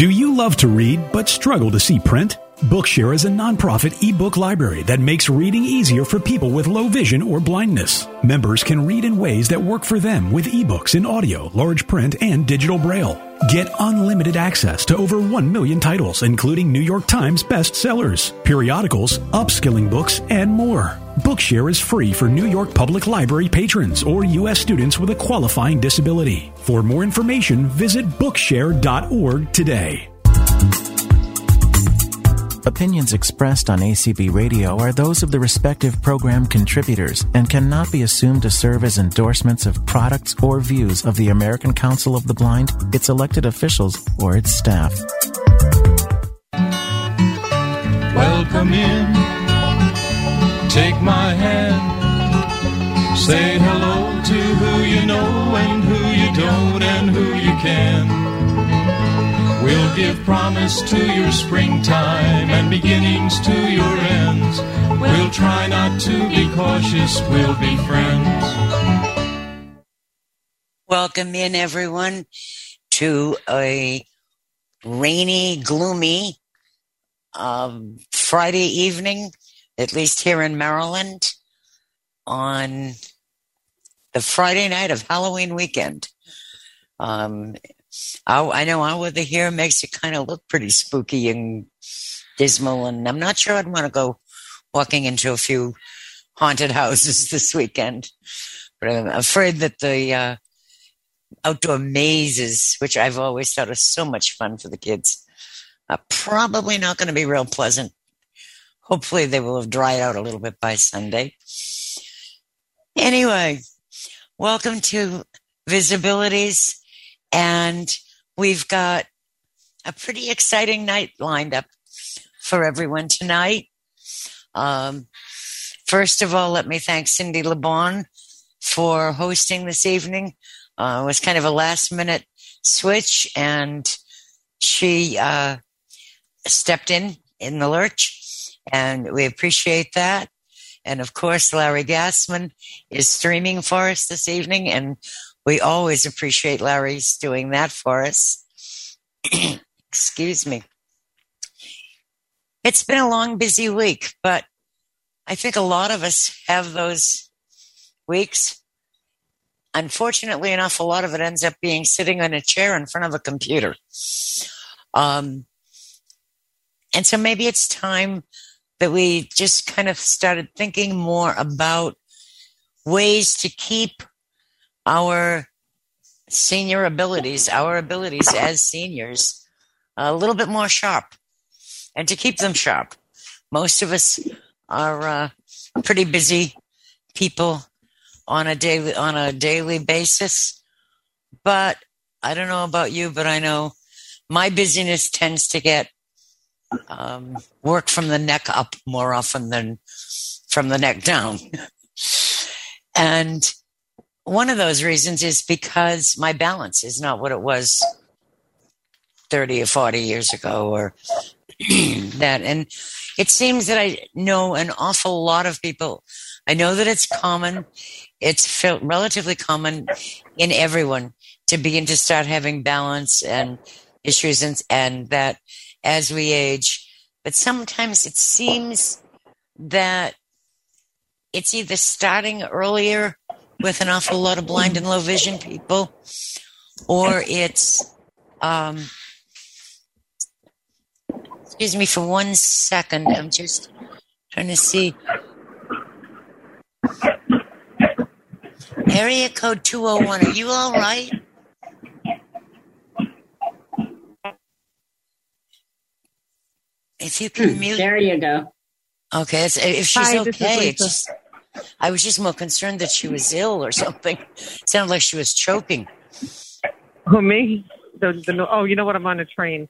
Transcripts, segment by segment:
Do you love to read but struggle to see print? Bookshare is a nonprofit ebook library that makes reading easier for people with low vision or blindness. Members can read in ways that work for them with ebooks in audio, large print, and digital braille. Get unlimited access to over 1 million titles, including New York Times bestsellers, periodicals, upskilling books, and more. Bookshare is free for New York Public Library patrons or U.S. students with a qualifying disability. For more information, visit Bookshare.org today. Opinions expressed on ACB Radio are those of the respective program contributors and cannot be assumed to serve as endorsements of products or views of the American Council of the Blind, its elected officials, or its staff. Welcome in. Take my hand. Say hello to who you know and who you don't and who you can. We'll give promise to your springtime and beginnings to your ends. We'll try not to be cautious, we'll be friends. Welcome in, everyone, to a rainy, gloomy um, Friday evening, at least here in Maryland, on the Friday night of Halloween weekend. Um, I, I know our weather here makes it kind of look pretty spooky and dismal, and I'm not sure I'd want to go walking into a few haunted houses this weekend. But I'm afraid that the uh, outdoor mazes, which I've always thought are so much fun for the kids, are probably not going to be real pleasant. Hopefully, they will have dried out a little bit by Sunday. Anyway, welcome to Visibilities. And we've got a pretty exciting night lined up for everyone tonight. Um, first of all, let me thank Cindy LeBon for hosting this evening. Uh, it was kind of a last minute switch, and she uh, stepped in in the lurch, and we appreciate that. And of course, Larry Gassman is streaming for us this evening, and we always appreciate Larry's doing that for us. Excuse me. It's been a long, busy week, but I think a lot of us have those weeks. Unfortunately enough, a lot of it ends up being sitting in a chair in front of a computer. Um, and so maybe it's time that we just kind of started thinking more about ways to keep our senior abilities, our abilities as seniors, a little bit more sharp and to keep them sharp. Most of us are uh, pretty busy people on a daily on a daily basis, but I don't know about you, but I know my busyness tends to get um, work from the neck up more often than from the neck down. and one of those reasons is because my balance is not what it was 30 or 40 years ago or that. And it seems that I know an awful lot of people. I know that it's common. It's relatively common in everyone to begin to start having balance and issues and, and that as we age. But sometimes it seems that it's either starting earlier with an awful lot of blind and low vision people, or it's, um, excuse me for one second. I'm just trying to see. Area code 201. Are you all right? If you can mute. There you go. Okay. If she's Hi, okay, just I was just more concerned that she was ill or something. It sounded like she was choking. Who me? The, the, oh, you know what? I'm on a train.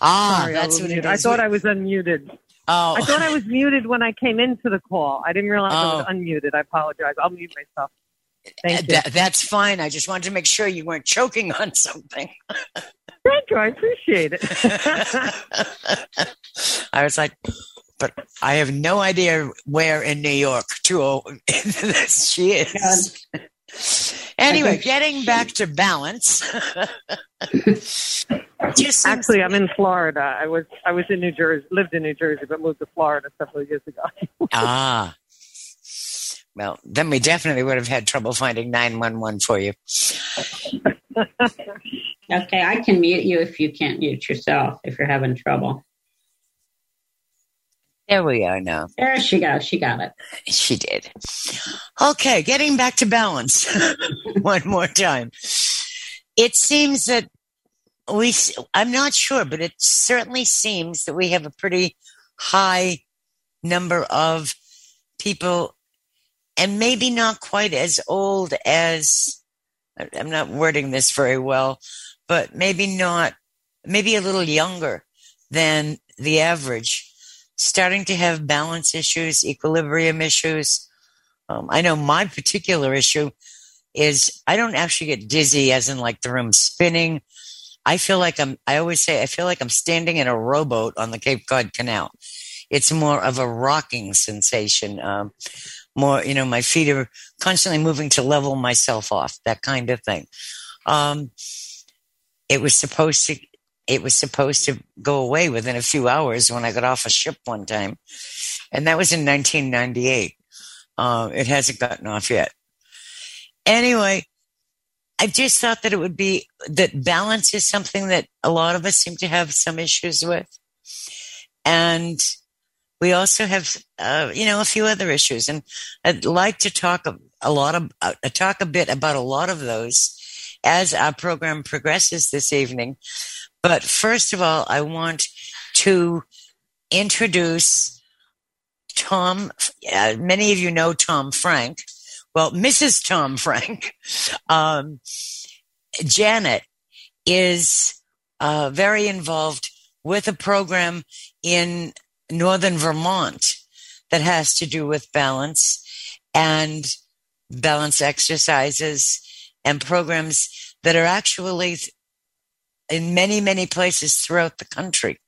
Ah, Sorry, that's I, what was it I thought I was unmuted. Oh, I thought I was muted when I came into the call. I didn't realize I was Oh. unmuted. I apologize. I'll mute myself. Thank you. that, that's fine. I just wanted to make sure you weren't choking on something. Thank you. I appreciate it. I was like, but I have no idea where in New York 20 she is. Anyway, getting back to balance. Actually, I'm in Florida. I was I was in New Jersey, lived in New Jersey, but moved to Florida several years ago. ah, well, then we definitely would have had trouble finding 911 for you. Okay, I can mute you if you can't mute yourself if you're having trouble. There we are now. There she goes. She got it. She did. Okay, getting back to balance one more time. It seems that we, I'm not sure, but it certainly seems that we have a pretty high number of people and maybe not quite as old as I'm not wording this very well, but maybe not, maybe a little younger than the average, starting to have balance issues, equilibrium issues. Um, I know my particular issue is I don't actually get dizzy, as in like the room spinning. I feel like I'm, I always say, I feel like I'm standing in a rowboat on the Cape Cod Canal. It's more of a rocking sensation. Um, more, you know, my feet are constantly moving to level myself off, that kind of thing. Um, it was supposed to, it was supposed to go away within a few hours when I got off a ship one time. And that was in 1998. Uh, it hasn't gotten off yet. Anyway, I just thought that it would be that balance is something that a lot of us seem to have some issues with. And we also have, uh, you know, a few other issues, and I'd like to talk a, lot of uh, talk a bit about a lot of those as our program progresses this evening. But first of all, I want to introduce Tom. Uh, many of you know Tom Frank. Well, Mrs. Tom Frank. Um, Janet is uh, very involved with a program in northern Vermont that has to do with balance and balance exercises and programs that are actually in many, many places throughout the country.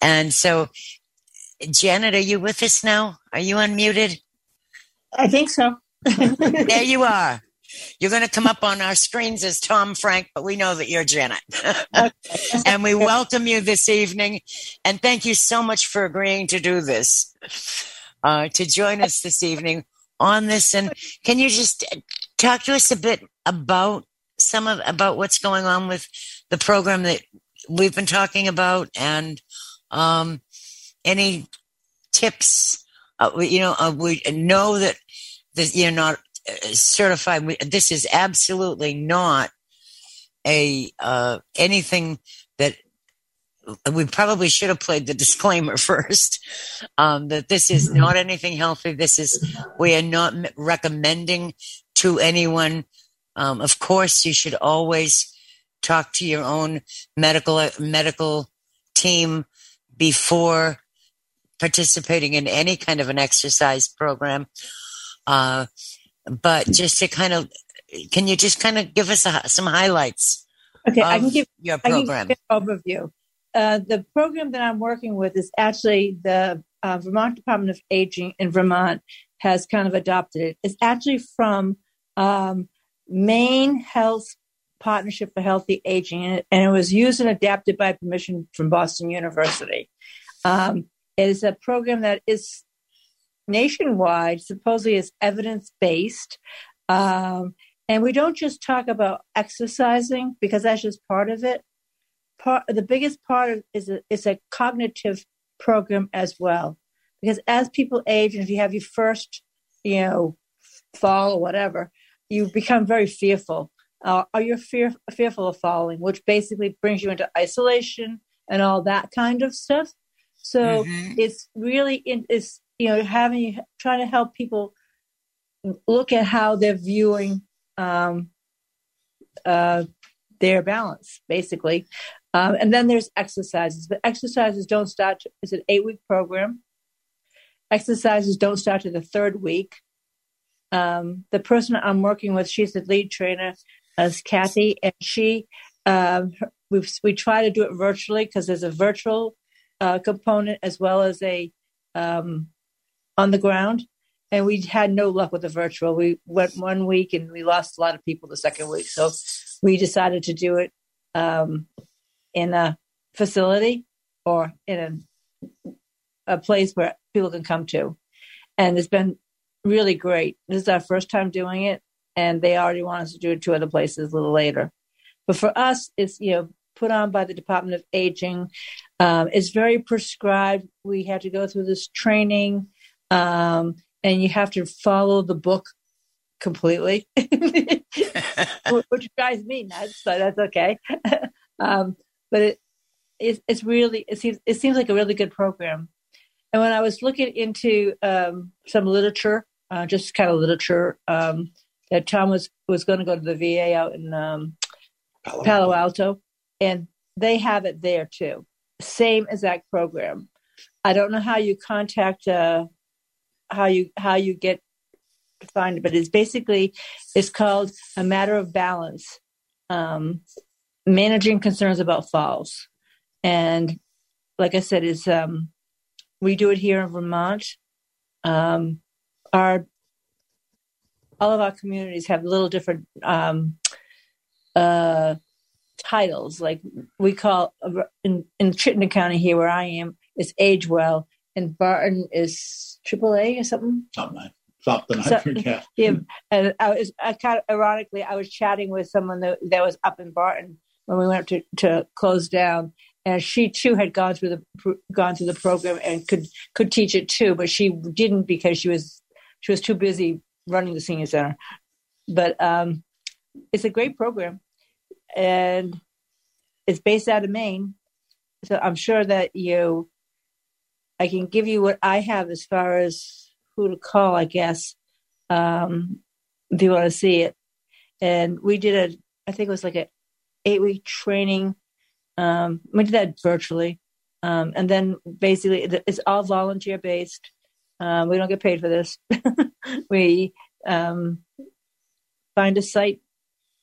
And so, Janet, are you with us now? Are you unmuted? I think so. there you are. You're going to come up on our screens as Tom Frank, but we know that you're Janet. and we welcome you this evening. And thank you so much for agreeing to do this, uh, to join us this evening on this. And can you just talk to us a bit about some of about what's going on with the program that we've been talking about and um, any tips? Uh, you know, uh, we know that that you're not certified. This is absolutely not a uh, anything that we probably should have played the disclaimer first um, that this is mm-hmm. not anything healthy. This is we are not recommending to anyone. Um, of course, you should always talk to your own medical medical team before participating in any kind of an exercise program. Uh, but just to kind of, can you just kind of give us a, some highlights? Okay, I can give your program give overview. Uh, the program that I'm working with is actually the uh, Vermont Department of Aging in Vermont has kind of adopted it. It's actually from um, Maine Health Partnership for Healthy Aging, and it, and it, was used and adapted by permission from Boston University. Um, it is a program that is nationwide supposedly is evidence based. Um, and we don't just talk about exercising because that's just part of it. Part the biggest part of, is a, is a cognitive program as well, because as people age, and if you have your first, you know, fall or whatever, you become very fearful. Uh, are you fear, fearful of falling, which basically brings you into isolation and all that kind of stuff. So mm-hmm. it's really in, it's you know, having trying to help people look at how they're viewing um, uh, their balance, basically. Um, and then there's exercises. but exercises don't start. To, it's an eight week program. Exercises don't start to the third week. Um, the person I'm working with, she's the lead trainer, as Kathy, and she um, we we try to do it virtually because there's a virtual uh, component as well as a um, on the ground. and we had no luck with the virtual. We went one week and we lost a lot of people the second week, so we decided to do it um, in a facility or in a, a place where people can come to, and it's been really great. This is our first time doing it, and they already want us to do it two other places a little later. But for us, it's you know put on by the Department of Aging. Um, it's very prescribed. We had to go through this training, um, and you have to follow the book completely, which drives me nuts, but that's okay. um, but it, it, it's really it seems it seems like a really good program. And when I was looking into um, some literature, uh, just kind of literature, um, that Tom was was going to go to the VA out in um, Palo, Palo Alto, and they have it there too. Same exact program. I don't know how you contact uh, how you how you get it, but it's basically it's called a matter of balance, um, managing concerns about falls, and like I said, is um, we do it here in Vermont. Um, our all of our communities have little different um, uh, titles. Like we call in, in Chittenden County here, where I am, it's Age Well, and Barton is AAA or something. Something. Something I forget. Yeah, and I was I kind of ironically, I was chatting with someone that, that was up in Barton when we went to, to close down, and she too had gone through the gone through the program and could could teach it too, but she didn't because she was she was too busy running the senior center. But um, it's a great program, and it's based out of Maine. So I'm sure that you, I can give you what I have as far as who to call, I guess, um, if you want to see it. And we did a, I think it was like a eight week training. Um, we did that virtually. Um, and then basically it's all volunteer based. Um, we don't get paid for this. we um, find a site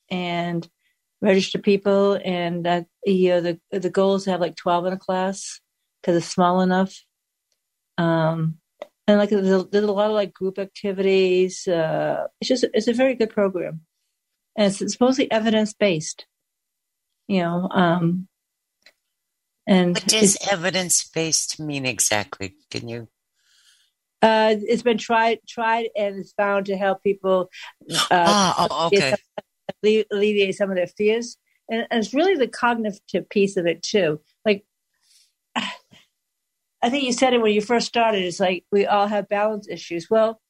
and register people, and uh, you know, the the goal is to have like twelve in a class because it's small enough. Um, and like there's a, there's a, lot of like group activities. Uh, it's just it's a very good program, and it's, mostly evidence based. You know, um, and what does evidence based mean exactly? Can you uh, it's been tried, tried, and it's found to help people uh, ah, oh, okay. alleviate some of their fears. And, and, it's really the cognitive piece of it too. I think you said it when you first started. It's like we all have balance issues. Well,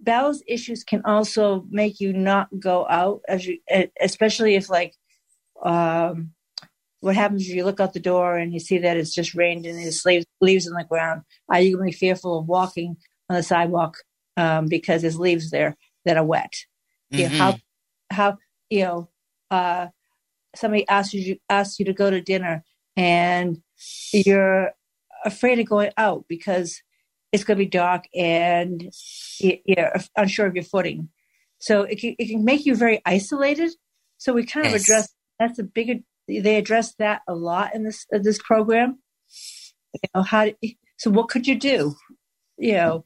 balance issues can also make you not go out as you, especially if like, um, what happens if you look out the door and you see that it's just rained and there's leaves, leaves on the ground? Are you going to be fearful of walking on the sidewalk um, because there's leaves there that are wet. Mm-hmm. You know, how how you know uh, somebody asks you asks you to go to dinner and you're afraid of going out because it's going to be dark and you're unsure of your footing. So it can, it can make you very isolated. So we kind of yes. address that's a bigger. They address that a lot in this in this program. You know how? So what could you do? You know,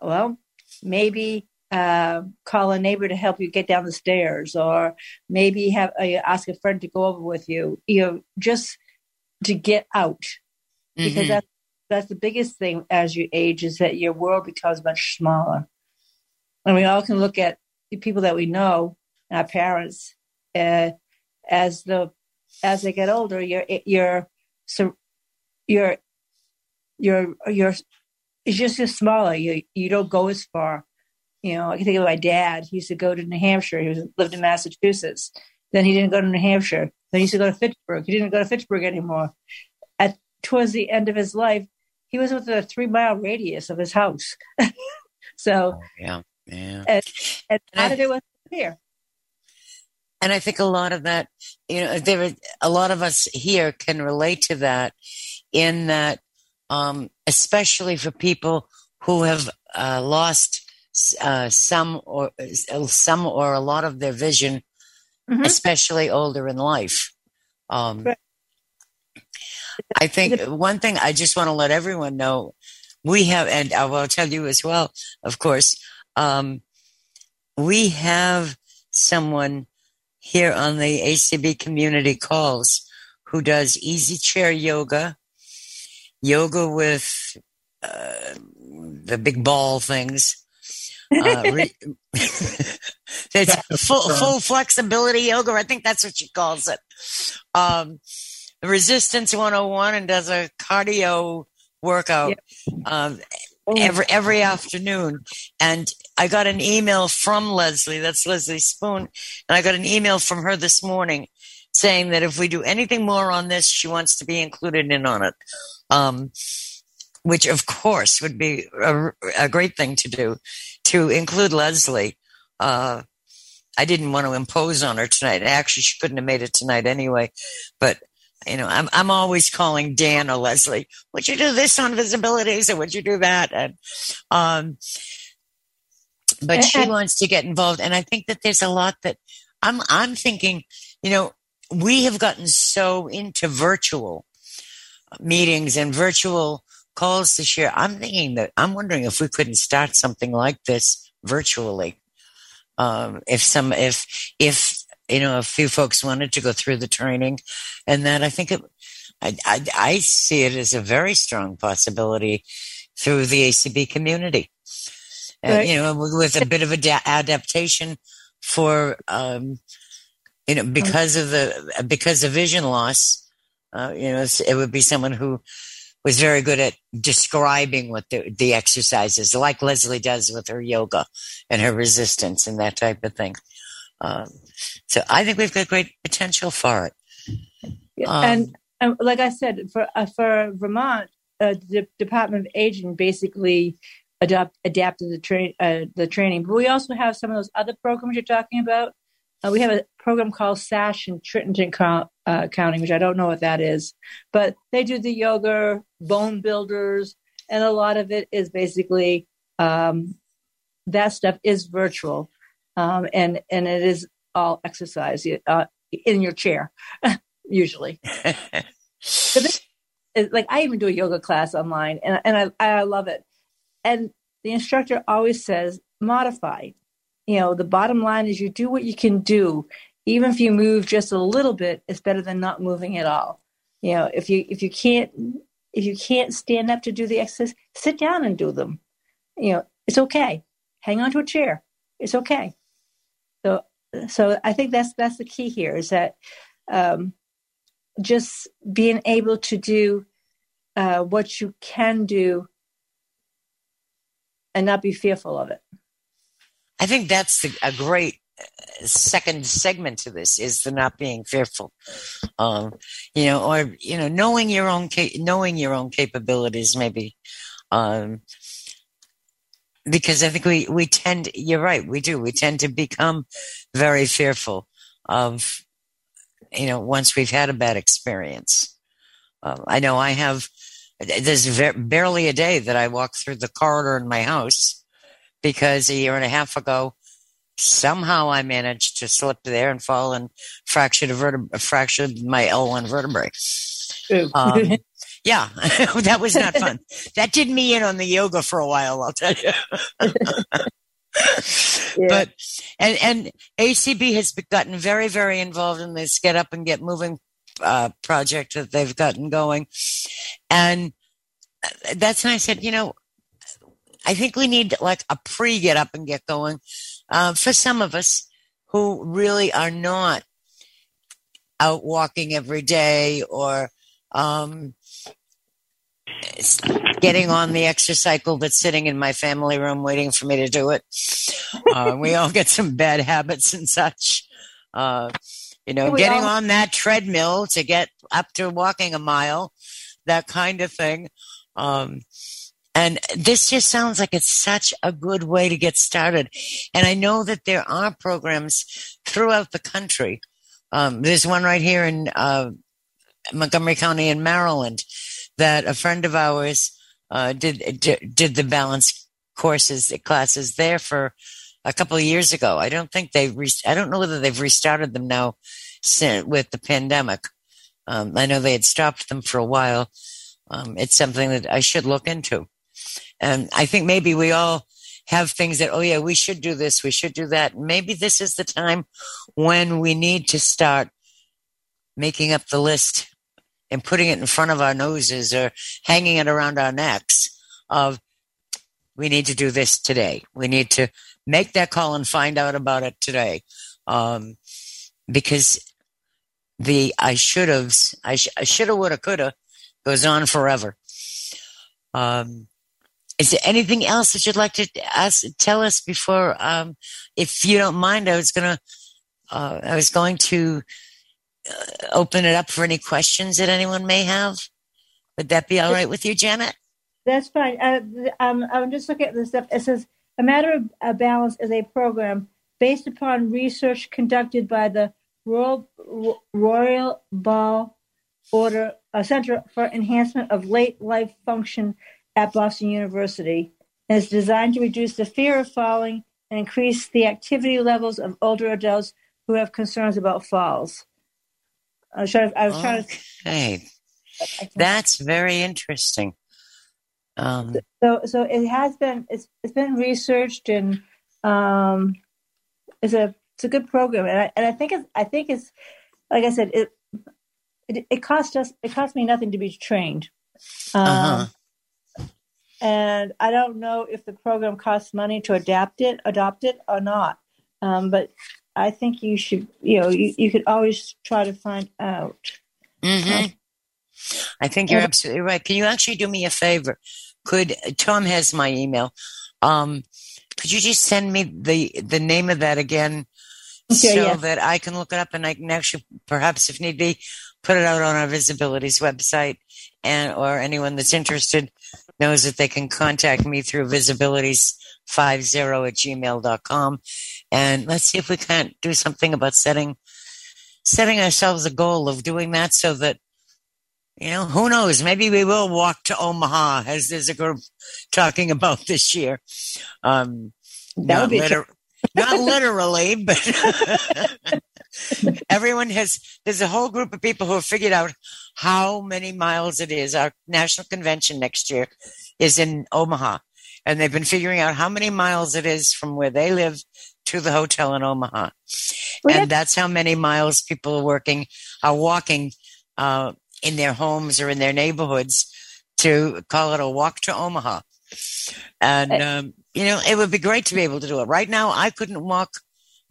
well, maybe uh, call a neighbor to help you get down the stairs, or maybe have uh, ask a friend to go over with you. You know, just to get out, because mm-hmm. that's that's the biggest thing as you age is that your world becomes much smaller, and we all can look at the people that we know, our parents, uh, as the as they get older, you're so you're you're you're it's just as smaller. You you don't go as far. You know, I can think of my dad. He used to go to New Hampshire. He was, lived in Massachusetts. Then he didn't go to New Hampshire. Then he used to go to Fitchburg. He didn't go to Fitchburg anymore. Towards the end of his life, he was within a three mile radius of his house. so oh, yeah, yeah. And, and, and how I, did it with here? And I think a lot of that, you know, there a lot of us here can relate to that in that um, especially for people who have uh, lost uh, some or some or a lot of their vision, mm-hmm. especially older in life. Um, right. I think one thing I just want to let everyone know we have, and I will tell you as well, of course, um, we have someone here on the ACB community calls who does easy chair yoga, yoga with uh, the big ball things. Uh, re- it's full, full flexibility yoga. I think that's what she calls it. Um, resistance 101 and does a cardio workout um, oh. every every afternoon. And I got an email from Leslie. That's Leslie Spoon, and I got an email from her this morning saying that if we do anything more on this, she wants to be included in on it. Um, which of course would be a, a, great thing to do to include Leslie. Uh, I didn't want to impose on her tonight. Actually, she couldn't have made it tonight anyway, but you know, I'm I'm always calling Dan or Leslie. Would you do this on visibilities or would you do that? And um, but she wants to get involved, and I think that there's a lot that I'm I'm thinking. You know, we have gotten so into virtual meetings and virtual calls this year. I'm thinking that I'm wondering if we couldn't start something like this virtually. Um, if some if if you know, a few folks wanted to go through the training, and that I think it, I, I, I see it as a very strong possibility through the ACB community. Uh, you know, with a bit of ad- adaptation for, um, you know, because of the because of vision loss. Uh, you know, it would be someone who was very good at describing what the, the exercises, like Leslie does with her yoga and her resistance and that type of thing. Um, so I think we've got great potential for it. Um, and, and, like I said, for uh, for Vermont, uh, the Department of Aging basically adopt, adapted the train uh, the training. But we also have some of those other programs you're talking about. Uh, we have a program called SASH in Trenton uh, County, which I don't know what that is, but they do the yoga, bone builders, and a lot of it is basically um, that stuff is virtual, um, and and it is all exercise uh, in your chair, usually. like I even do a yoga class online, and and I I love it. And the instructor always says modify. You know, the bottom line is you do what you can do. Even if you move just a little bit, it's better than not moving at all. You know, if you if you can't if you can't stand up to do the exercise, sit down and do them. You know, it's okay. Hang on to a chair. It's okay. So I think that's that's the key here is that um, just being able to do uh, what you can do and not be fearful of it. I think that's a great uh, second segment to this is the not being fearful, um, you know, or you know, knowing your own knowing your own capabilities, maybe. Um, because I think we, we tend, you're right, we do. We tend to become very fearful of, you know, once we've had a bad experience. Uh, I know I have, there's very, barely a day that I walk through the corridor in my house because a year and a half ago, somehow I managed to slip there and fall and fractured a vertebra, fractured my L1 vertebrae. Um, yeah, that was not fun. that did me in on the yoga for a while, I'll tell you. yeah. But and and ACB has gotten very very involved in this get up and get moving uh, project that they've gotten going, and that's when I said, you know, I think we need like a pre get up and get going uh, for some of us who really are not out walking every day or um, getting on the exercycle that's sitting in my family room waiting for me to do it. Uh, we all get some bad habits and such. Uh, you know, getting all- on that treadmill to get up to walking a mile, that kind of thing. Um, and this just sounds like it's such a good way to get started. And I know that there are programs throughout the country. Um, there's one right here in uh, Montgomery County in Maryland that a friend of ours uh, did, did the balance courses classes there for a couple of years ago. I don't think they re- I don't know whether they've restarted them now with the pandemic. Um, I know they had stopped them for a while. Um, it's something that I should look into. and I think maybe we all have things that, oh yeah, we should do this, we should do that. Maybe this is the time when we need to start making up the list and putting it in front of our noses or hanging it around our necks of we need to do this today. We need to make that call and find out about it today. Um, because the I should have, I, sh- I should have, would have, could have goes on forever. Um, is there anything else that you'd like to ask, tell us before, um, if you don't mind, I was to, uh, I was going to open it up for any questions that anyone may have. Would that be all right with you, Janet? That's fine. Uh, um, I'm just looking at this stuff. It says a matter of a balance is a program based upon research conducted by the Royal Royal Ball Order uh, Center for Enhancement of Late Life Function at Boston University, and is designed to reduce the fear of falling and increase the activity levels of older adults who have concerns about falls. I was trying. To, I was trying to. Hey, that's very interesting. Um, so, so it has been. It's it's been researched and um, it's a it's a good program, and I and I think it's I think it's like I said it it, it cost us it cost me nothing to be trained. Um, uh-huh. And I don't know if the program costs money to adapt it, adopt it, or not. Um, but I think you should, you know, you, you could always try to find out. Mm-hmm. I think you're absolutely right. Can you actually do me a favor? Could Tom has my email? Um, could you just send me the the name of that again, okay, so that I can look it up and I can actually, perhaps if need be, put it out on our Visibilities website, and or anyone that's interested knows that they can contact me through Visibilities50 at gmail.com and let's see if we can't do something about setting setting ourselves a goal of doing that so that you know who knows? Maybe we will walk to omaha as there's a group talking about this year. Um that would be liter- not literally but everyone has there's a whole group of people who have figured out how many miles it is. Our national convention next year is in omaha and they've been figuring out how many miles it is from where they live to the hotel in Omaha. and that's how many miles people are working, are walking uh, in their homes or in their neighborhoods to call it a walk to Omaha. And, um, you know, it would be great to be able to do it. Right now, I couldn't walk.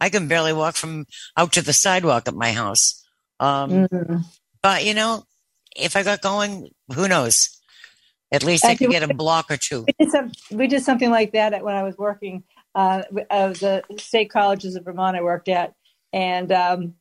I can barely walk from out to the sidewalk at my house. Um, mm-hmm. But, you know, if I got going, who knows? At least I could get a block or two. We did, some, we did something like that when I was working uh, of the state colleges of Vermont I worked at, and um,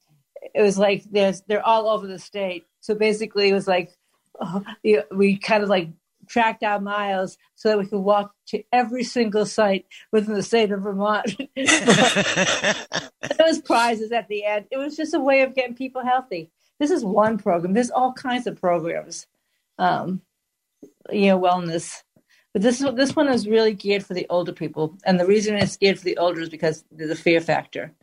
it was like there's they're all over the state. So basically, it was like oh, we kind of like tracked our miles so that we could walk to every single site within the state of Vermont. Those prizes at the end. It was just a way of getting people healthy. This is one program. There's all kinds of programs. Um, you know, wellness but this this one is really geared for the older people, and the reason it's geared for the older is because there's a fear factor.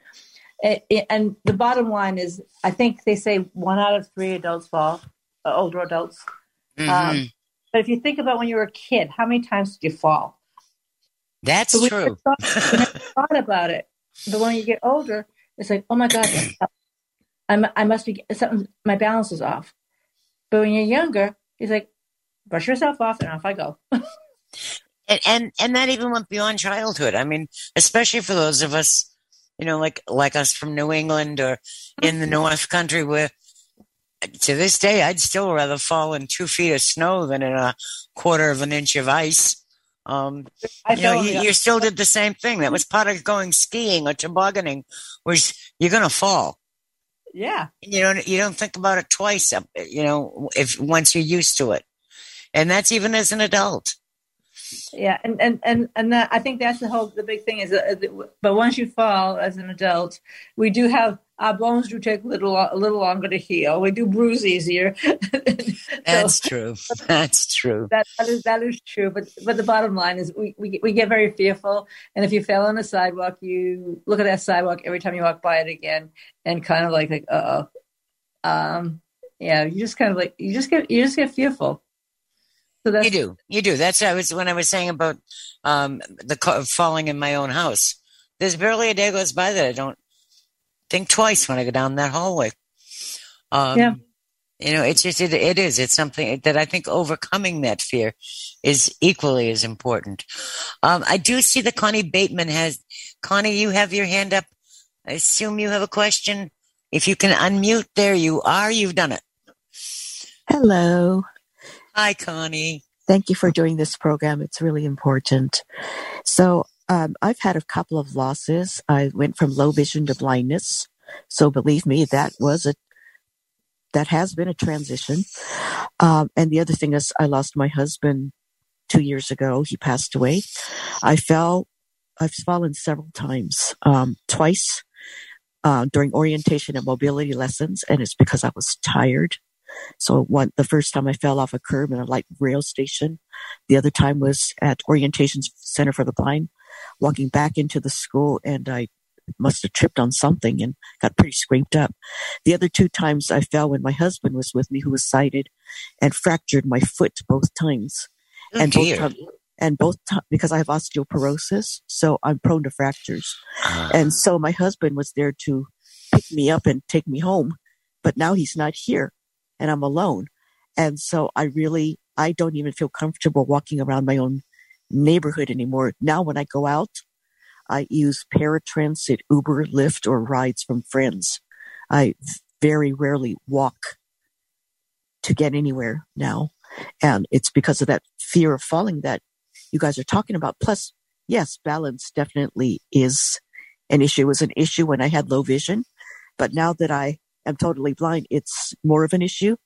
And the bottom line is, I think they say one out of three adults fall, uh, older adults. Mm-hmm. Um, but if you think about when you were a kid, how many times did you fall? That's so true. Thought, thought about it, but when you get older, it's like, oh my god, I'm, I must be something. My balance is off. But when you're younger, it's like, brush yourself off, and off I go. and, and and that even went beyond childhood. I mean, especially for those of us, you know, like like us from New England or in the mm-hmm. North Country, where to this day I'd still rather fall in two feet of snow than in a quarter of an inch of ice. Um, you know, you, you, still did the same thing. That was part of going skiing or tobogganing. Was you're going to fall. Yeah. You don't you don't think about it twice. You know, if once you're used to it, and that's even as an adult yeah and and and, and that, i think that's the whole the big thing is that, but once you fall as an adult we do have our bones do take a little a little longer to heal. We do bruise easier. That's true. That's true. That, that is that is true. But but the bottom line is we, we we get very fearful. And if you fell on a sidewalk you look at that sidewalk every time you walk by it again and kind of like like uh-oh. Um yeah you just kind of like you just get you just get fearful So that's You do, you do. That's I was when I was saying about um, the ca- falling in my own house. There's barely a day goes by that I don't think twice when I go down that hallway. Um, Yeah. You know, it's just it, it is. It's something that I think overcoming that fear is equally as important. Um, I do see that Connie Bateman has. Connie, you have your hand up. I assume you have a question. If you can unmute, there you are. You've done it. Hello. Hi, Connie. Thank you for doing this program. It's really important. So, um, I've had a couple of losses. I went from low vision to blindness. So, believe me, that was a that has been a transition. Um, and the other thing is, I lost my husband two years ago. He passed away. I fell. I've fallen several times. Um, twice uh, during orientation and mobility lessons, and it's because I was tired. So one, the first time I fell off a curb in a light rail station. The other time was at Orientation Center for the Blind, walking back into the school and I must have tripped on something and got pretty scraped up. The other two times I fell when my husband was with me, who was sighted, and fractured my foot both times. Oh, and both dear. and both ti- because I have osteoporosis, so I'm prone to fractures. Ah. And so my husband was there to pick me up and take me home, but now he's not here and I'm alone. And so I really, I don't even feel comfortable walking around my own neighborhood anymore. Now when I go out, I use paratransit, Uber, Lyft, or rides from friends. I very rarely walk to get anywhere now. And it's because of that fear of falling that you guys are talking about. Plus, yes, balance definitely is an issue. It was an issue when I had low vision, but now that I am totally blind, it's more of an issue.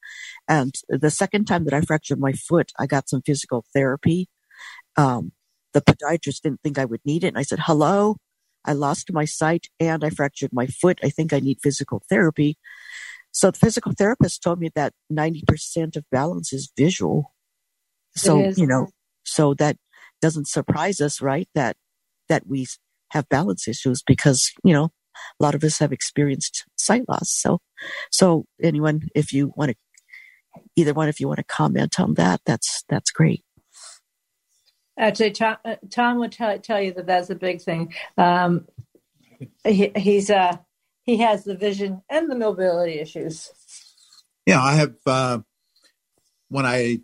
And the second time that I fractured my foot, I got some physical therapy. Um, the podiatrist didn't think I would need it. And I said, hello, I lost my sight and I fractured my foot. I think I need physical therapy. So the physical therapist told me that 90% of balance is visual. So, is. you know, so that doesn't surprise us, right? That, that we have balance issues because, you know, a lot of us have experienced sight loss. So, so anyone, if you want to, either one, if you want to comment on that, that's, that's great. Actually, Tom, uh, Tom would tell, tell you that that's a big thing. Um, he, he's uh, he has the vision and the mobility issues. Yeah, I have, uh, when I,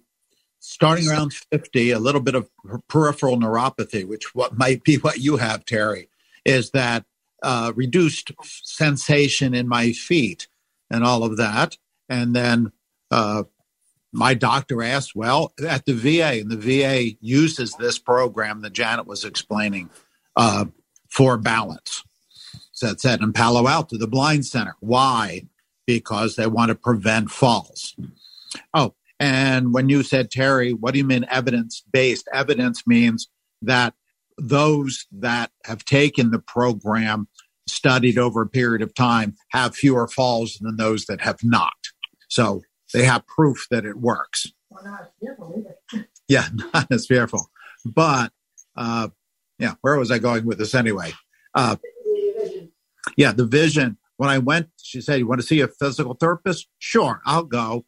starting around 50, a little bit of peripheral neuropathy, which what might be what you have, Terry, is that uh, reduced sensation in my feet and all of that. And then uh, my doctor asked, well, at the VA, and the VA uses this program that Janet was explaining uh, for balance. So it said in Palo Alto, the Blind Center. Why? Because they want to prevent falls. Oh, and when you said, Terry, what do you mean evidence based? Evidence means that those that have taken the program, studied over a period of time, have fewer falls than those that have not. So they have proof that it works. Yeah, not as fearful. But uh, yeah, where was I going with this anyway? Uh, yeah, the vision. When I went, she said, You want to see a physical therapist? Sure, I'll go.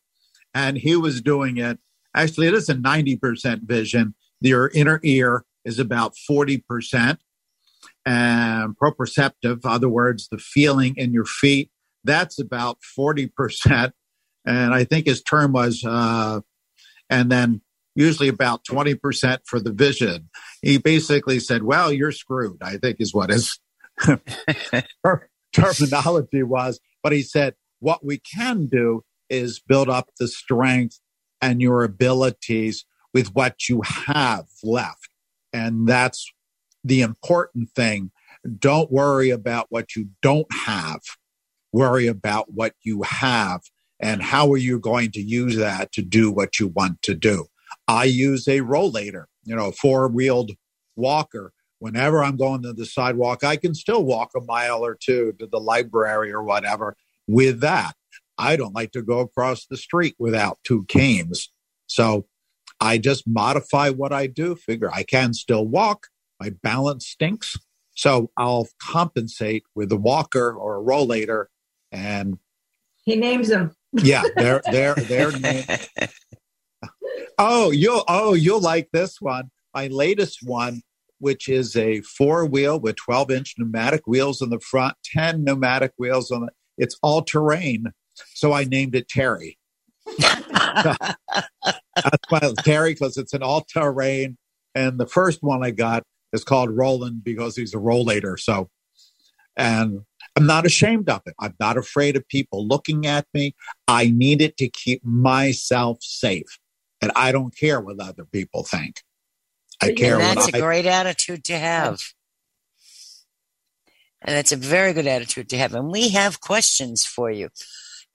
And he was doing it. Actually, it is a 90% vision. Your inner ear is about 40%. And proprioceptive, other words, the feeling in your feet, that's about 40%. And I think his term was, uh, and then usually about 20% for the vision. He basically said, Well, you're screwed, I think is what his terminology was. But he said, What we can do is build up the strength and your abilities with what you have left. And that's the important thing. Don't worry about what you don't have. Worry about what you have and how are you going to use that to do what you want to do. I use a rollator, you know, four wheeled walker. Whenever I'm going to the sidewalk, I can still walk a mile or two to the library or whatever with that. I don't like to go across the street without two canes. So I just modify what I do, figure I can still walk. My balance stinks. So I'll compensate with a walker or a rollator. And He names them. yeah, they're, they're, they're, name- Oh, you'll oh you'll like this one. My latest one, which is a four wheel with 12 inch pneumatic wheels in the front, 10 pneumatic wheels on it. It's all terrain, so I named it Terry. That's why it's Terry because it's an all terrain. And the first one I got is called Roland because he's a rollator. So, and I'm not ashamed of it. I'm not afraid of people looking at me. I need it to keep myself safe. And I don't care what other people think. I care And that's a I great attitude to have. And it's a very good attitude to have. And we have questions for you.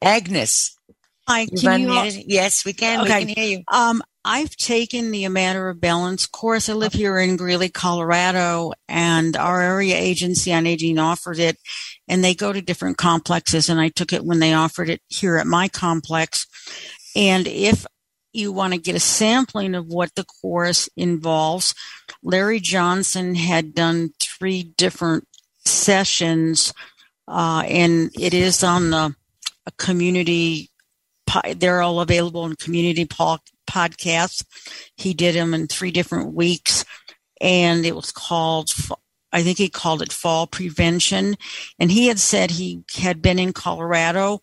Agnes, Hi, can you? yes, we can. Okay. We can hear you. Um, I've taken the A Matter of Balance course. I live here in Greeley, Colorado, and our area agency on aging offered it. And they go to different complexes, and I took it when they offered it here at my complex. And if you want to get a sampling of what the course involves, Larry Johnson had done three different sessions, uh, and it is on the a community they're all available in community po- podcasts. He did them in three different weeks, and it was called. I think he called it fall prevention. And he had said he had been in Colorado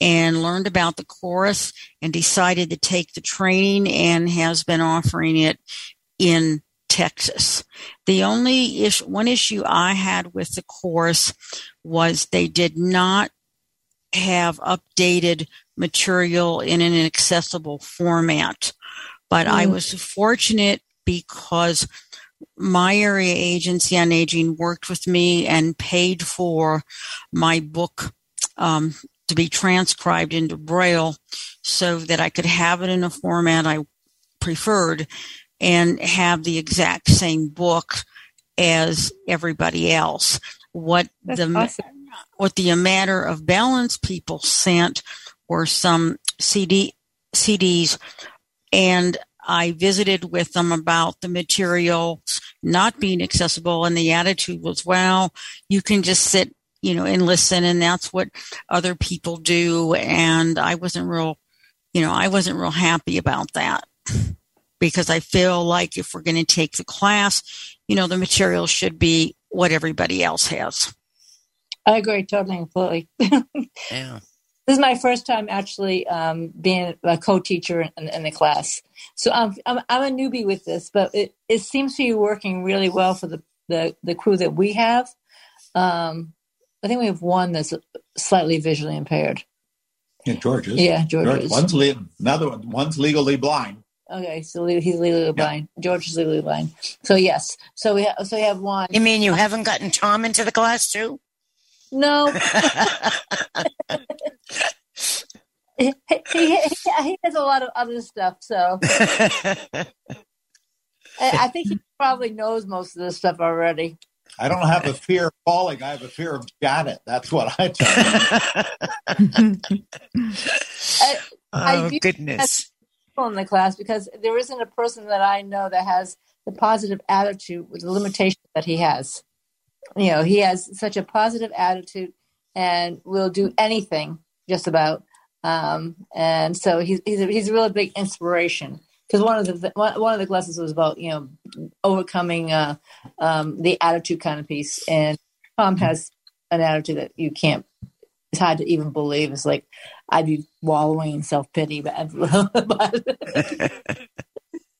and learned about the course and decided to take the training and has been offering it in Texas. The only issue, one issue I had with the course was they did not have updated material in an accessible format. But I Mm. was fortunate because my area agency on aging worked with me and paid for my book um, to be transcribed into Braille so that I could have it in a format I preferred and have the exact same book as everybody else. What That's the awesome. what the matter of balance people sent were some CD CDs and I visited with them about the materials not being accessible and the attitude was well you can just sit you know and listen and that's what other people do and I wasn't real you know I wasn't real happy about that because I feel like if we're going to take the class you know the material should be what everybody else has I agree totally and completely. Yeah. This is my first time actually um, being a co-teacher in, in the class, so I'm, I'm I'm a newbie with this, but it, it seems to be working really well for the the, the crew that we have. Um, I think we have one that's slightly visually impaired. Yeah, George is. Yeah, George is. One's le- another one. One's legally blind. Okay, so he's legally blind. George is legally blind. So yes, so we ha- so we have one. You mean you haven't gotten Tom into the class too? No. he, he, he, he does a lot of other stuff, so I, I think he probably knows most of this stuff already. I don't have a fear of falling. I have a fear of Janet. That's what I tell you. I, I oh do goodness. in the class because there isn't a person that I know that has the positive attitude with the limitation that he has. You know, he has such a positive attitude and will do anything just about. Um, and so he's he's a, he's a really big inspiration because one of the one, of the classes was about you know overcoming uh, um, the attitude kind of piece, and Tom has an attitude that you can't. It's hard to even believe. It's like I'd be wallowing in self pity, but, but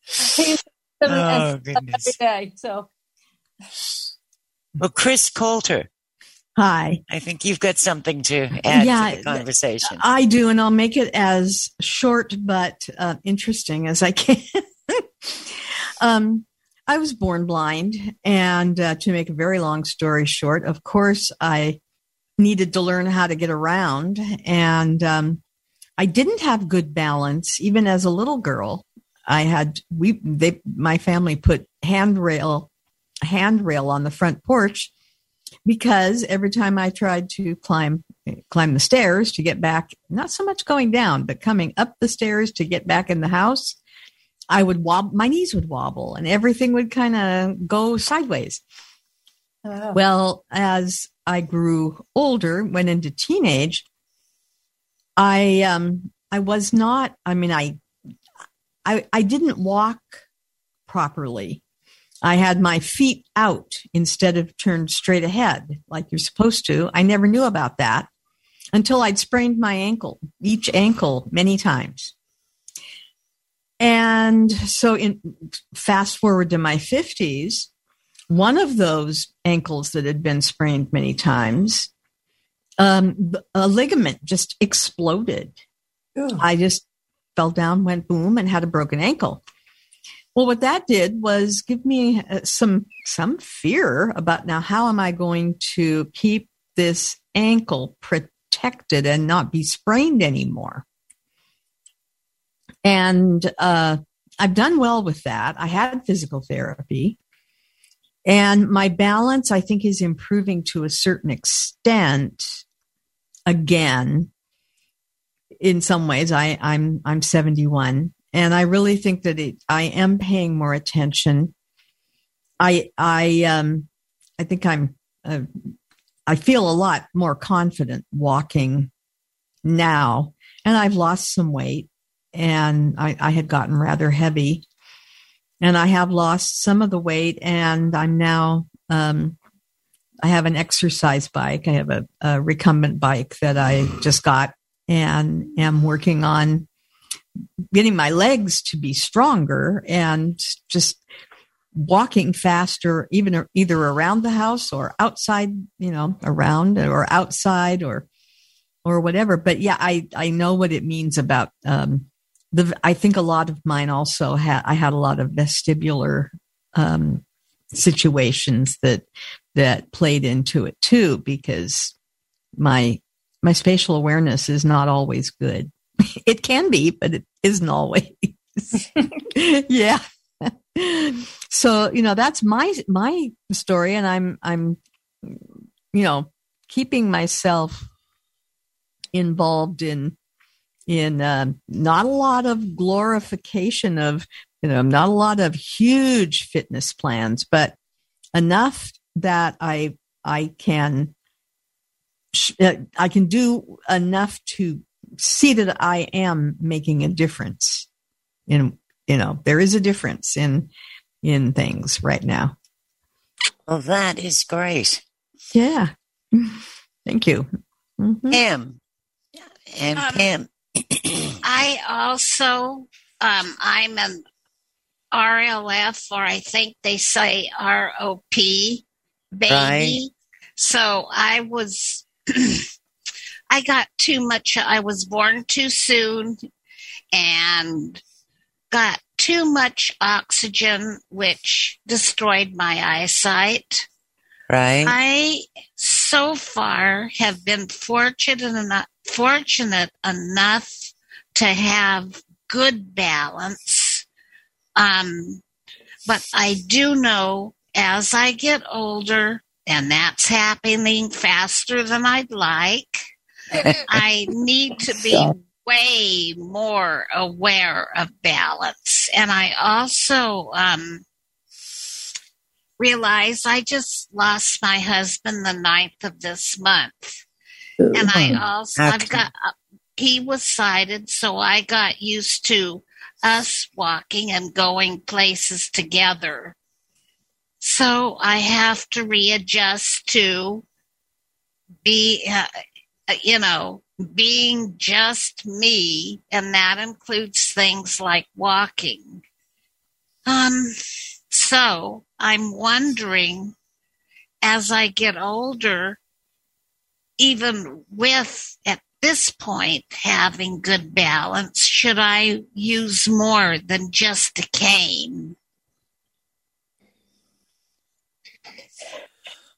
he's Oh, goodness. day. So Well, Chris Coulter, Hi. I think you've got something to add Yeah, to the conversation. I do, and I'll make it as short but uh, interesting as I can. um, I was born blind, and uh, to make a very long story short, of course, I needed to learn how to get around, and um, I didn't have good balance even as a little girl. I had we they my family put handrail handrail on the front porch because every time I tried to climb climb the stairs to get back, not so much going down, but coming up the stairs to get back in the house, I would wobble, my knees would wobble and everything would kind of go sideways. Oh. Well, as I grew older, went into teenage, I um I was not, I mean I I, I didn't walk properly. I had my feet out instead of turned straight ahead like you're supposed to. I never knew about that until I'd sprained my ankle, each ankle many times. And so in fast forward to my 50s, one of those ankles that had been sprained many times, um, a ligament just exploded. I just fell down, went boom, and had a broken ankle. Well, what that did was give me uh, some some fear about now how am I going to keep this ankle protected and not be sprained anymore. And uh, I've done well with that. I had physical therapy. And my balance, I think, is improving to a certain extent again. In some ways, I, I'm I'm 71, and I really think that it, I am paying more attention. I I um I think I'm uh, I feel a lot more confident walking now, and I've lost some weight, and I, I had gotten rather heavy, and I have lost some of the weight, and I'm now um, I have an exercise bike. I have a, a recumbent bike that I just got, and am working on getting my legs to be stronger and just walking faster, even either around the house or outside, you know, around or outside or or whatever. But yeah, I I know what it means about um, the. I think a lot of mine also had I had a lot of vestibular um, situations that that played into it too because my my spatial awareness is not always good. It can be, but it isn't always. yeah so you know that's my my story and i'm i'm you know keeping myself involved in in uh, not a lot of glorification of you know not a lot of huge fitness plans but enough that i i can uh, i can do enough to see that i am making a difference in you know, there is a difference in in things right now. Well, that is great. Yeah. Thank you. Mm-hmm. Pam. And um, Pam. I also um, I'm an RLF or I think they say ROP baby. Right. So I was I got too much I was born too soon and got too much oxygen, which destroyed my eyesight. Right. I so far have been fortunate enough, fortunate enough to have good balance. Um, but I do know as I get older, and that's happening faster than I'd like, I need to be way more aware of balance. And I also um, realized I just lost my husband the 9th of this month. And I also, I've got, uh, he was sighted, so I got used to us walking and going places together. So I have to readjust to be, uh, you know, being just me, and that includes things like walking. Um, so I'm wondering as I get older, even with at this point having good balance, should I use more than just a cane?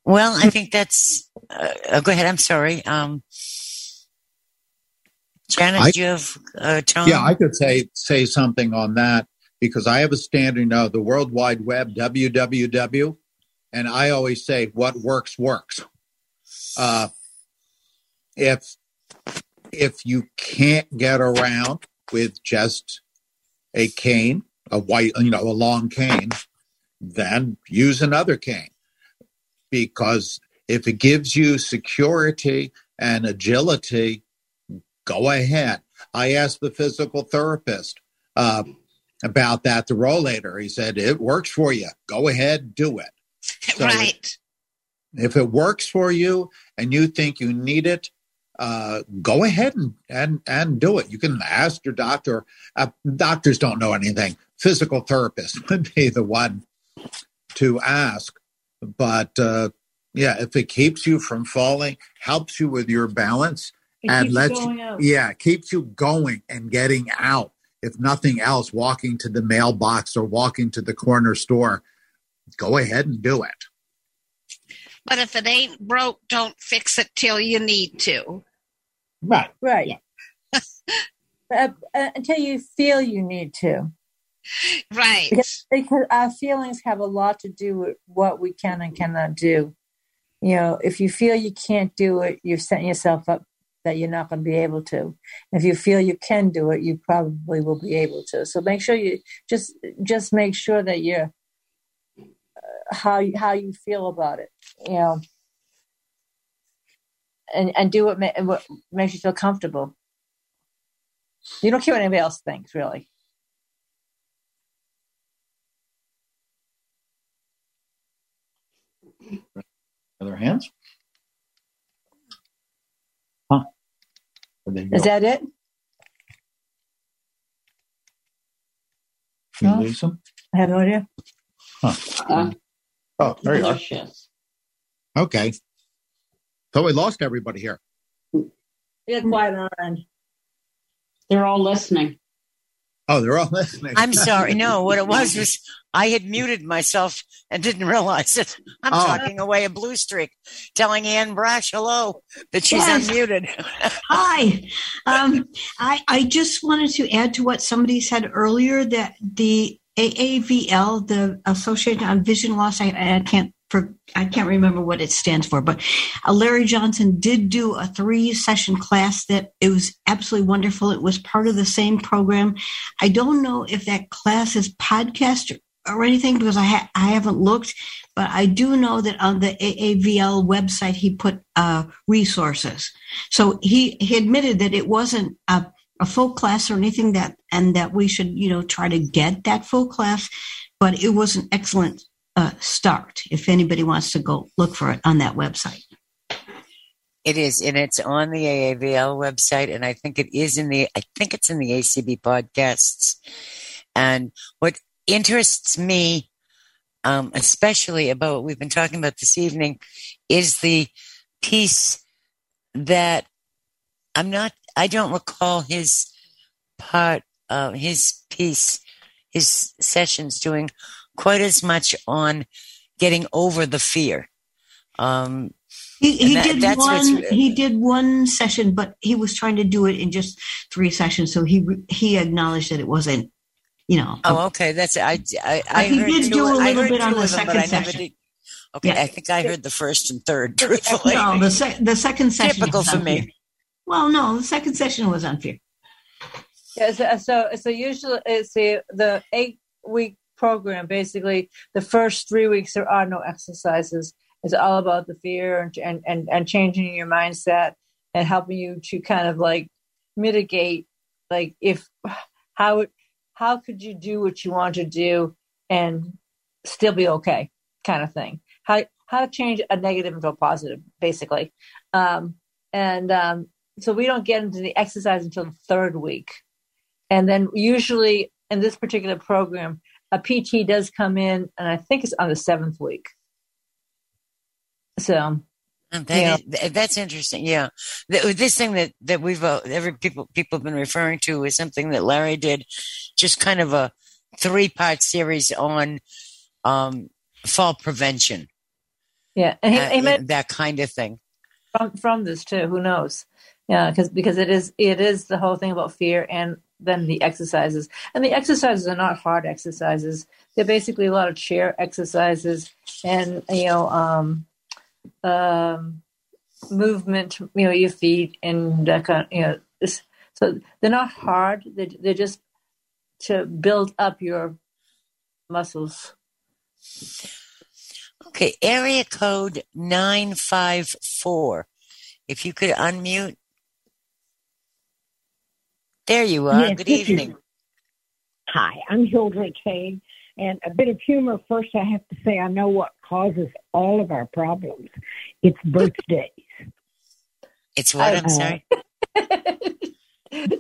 Well, I think that's. Uh, oh, go ahead. I'm sorry. Um, Janet, I, do you have uh, Tom? Yeah, I could say say something on that because I have a standard now, the World Wide Web, www, and I always say what works works. Uh, if if you can't get around with just a cane, a white, you know, a long cane, then use another cane because if it gives you security and agility go ahead. I asked the physical therapist, uh, about that to Rollator. He said, It works for you. Go ahead, do it. So right. If it works for you and you think you need it, uh, go ahead and, and, and do it. You can ask your doctor. Uh, doctors don't know anything. Physical therapist would be the one to ask. But uh, yeah, if it keeps you from falling, helps you with your balance, It and keeps you out. yeah, keeps you going and getting out. If nothing else, walking to the mailbox or walking to the corner store, go ahead and do it. But if it ain't broke, don't fix it till you need to. Right. Right. Uh, uh, until you feel you need to. Right. Because, because our feelings have a lot to do with what we can and cannot do. You know, if you feel you can't do it, you're setting yourself up that you're not going to be able to. If you feel you can do it, you probably will be able to. So make sure you just just make sure that you're uh, how how you feel about it. You know, and and do what, ma- what makes you feel comfortable. You don't care what anybody else thinks, really. Other hands? Huh. Where'd they Is that it? Did you No. lose them? I have no idea. Huh. Uh, oh, there you are. Okay. So we lost everybody here. Yeah, quiet on our end. They're all listening. Oh, they're all listening. I'm sorry. No, what it was was I had muted myself and didn't realize it. I'm Oh. talking away a blue streak, telling Ann Brash hello that she's Yes. unmuted. Hi. Um, I, I just wanted to add to what somebody said earlier that the AAVL, the Association on Vision Loss, I, I can't for, I can't remember what it stands for, but uh, Larry Johnson did do a three session class that it was absolutely wonderful. It was part of the same program. I don't know if that class is podcast or, anything because I ha- I haven't looked, but I do know that on the AAVL website he put uh, resources. So he he admitted that it wasn't a, a full class or anything that and that we should you know try to get that full class, but it was an excellent uh, start. If anybody wants to go look for it on that website. It is, and it's on the AAVL website, and I think it is in the. I think it's in the ACB podcasts. And what interests me, um, especially about what we've been talking about this evening, is the piece that I'm not. I don't recall his part, uh, his piece, his sessions doing quite as much on getting over the fear. Um, He, he that- did one. He did one session, but he was trying to do it in just three sessions. So he he acknowledged that it wasn't, you know. Oh, okay. That's I. I, I he heard did two, do a little bit on the of them, but second session. did. Okay, Yeah. I think I heard the first and third. Truthfully, no, the sec- the second session. typical for on me. Well, no, the second session was on fear. Yeah, so so, so usually uh, it's the the eight week program. Basically, the first three weeks there are no exercises. It's all about the fear and and and, and changing your mindset and helping you to kind of like mitigate, like if how how could you do what you want to do and still be okay, kind of thing. How how to change a negative into a positive, basically. Um, and um, so we don't get into the exercise until the third week. And then usually in this particular program, a PT does come in, and I think it's on the seventh week. So That Yeah. is- that's interesting. Yeah, this thing that that we've uh, every people people have been referring to is something that Larry did, just kind of a three part series on um, fall prevention. yeah, and he, uh, he meant that kind of thing. from from this too. Who knows? Yeah, because because it is it is the whole thing about fear and then the exercises. And the exercises are not hard exercises. They're basically a lot of chair exercises and you know um, um, movement. You know your feet and that kind. Of, you know this, so they're not hard. They they're just to build up your muscles. Okay, area code nine five four. If you could unmute. There you are. Yes, Good this is- evening. Hi, I'm Hildred Haig. And a bit of humor first, I have to say, I know what causes all of our problems. It's birthdays. It's what? I'm Uh, sorry.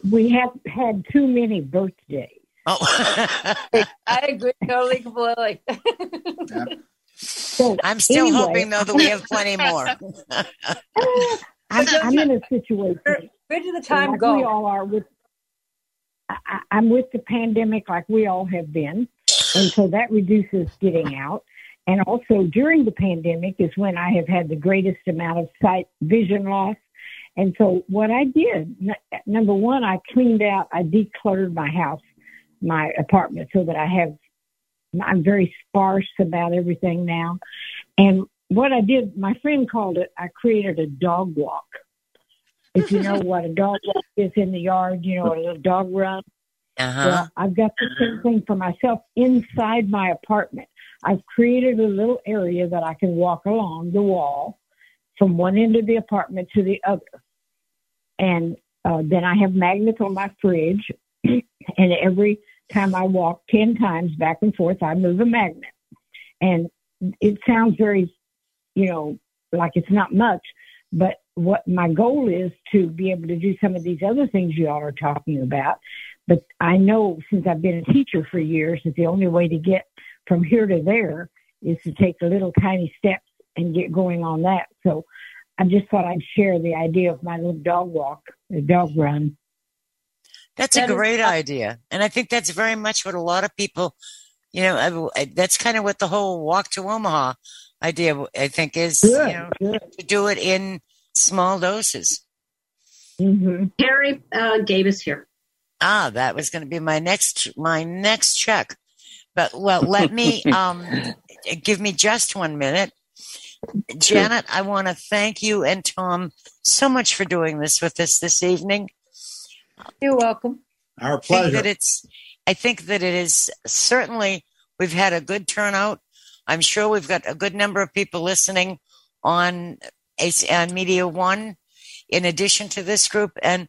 we have had too many birthdays. Oh, I agree totally, completely. So I'm still anyway, hoping though that we have plenty more. I'm, I'm in a situation. Where did the time like go? We all are with. I, I'm with the pandemic, like we all have been, and so that reduces getting out. And also during the pandemic is when I have had the greatest amount of sight vision loss. And so what I did, n- number one, I cleaned out, I decluttered my house, my apartment, so that I have. I'm very sparse about everything now. And what I did, my friend called it, I created a dog walk. If you know what a dog walk is in the yard, you know, a little dog run. Uh-huh. Well, I've got the same thing for myself inside my apartment. I've created a little area that I can walk along the wall from one end of the apartment to the other. And uh, then I have magnets on my fridge. and every time I walk 10 times back and forth, I move a magnet. And it sounds very, you know, like it's not much, but what my goal is to be able to do some of these other things you all are talking about. But I know since I've been a teacher for years that the only way to get from here to there is to take the little tiny steps and get going on that. So I just thought I'd share the idea of my little dog walk, the dog run. That's That a is- great idea. And I think that's very much what a lot of people, you know, I, I- that's kind of what the whole walk to Omaha idea, I think, is, you know, to do it in small doses. Mm-hmm. Terry uh, gave us here. Ah, that was going to be my next, my next check. But well, let me, um, give me just one minute. Janet, I want to thank you and Tom so much for doing this with us this evening. You're welcome. Our I think pleasure. that it's I think that it is certainly we've had a good turnout. I'm sure we've got a good number of people listening on AC on Media One in addition to this group and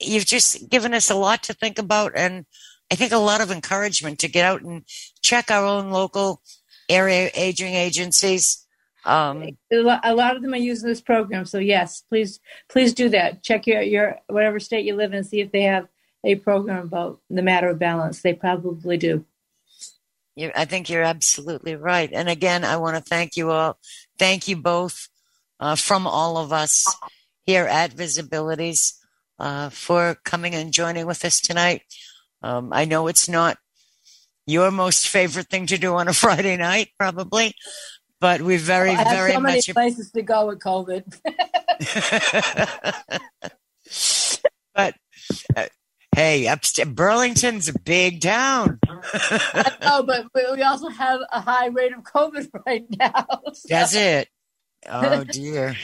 you've just given us a lot to think about and I think a lot of encouragement to get out and check our own local area aging agencies. Um, A lot of them are using this program, so yes, please, please do that. Check your your whatever state you live in, see if they have a program about the matter of balance. They probably do. You, I think you're absolutely right. And again, I want to thank you all. Thank you both uh, from all of us here at Visibilities uh, for coming and joining with us tonight. Um, I know it's not your most favorite thing to do on a Friday night, probably, but we very, I have very so many much. places to go with COVID. but uh, hey, upstate Burlington's a big town. I know, but we we also have a high rate of COVID right now. So, That's it. Oh dear.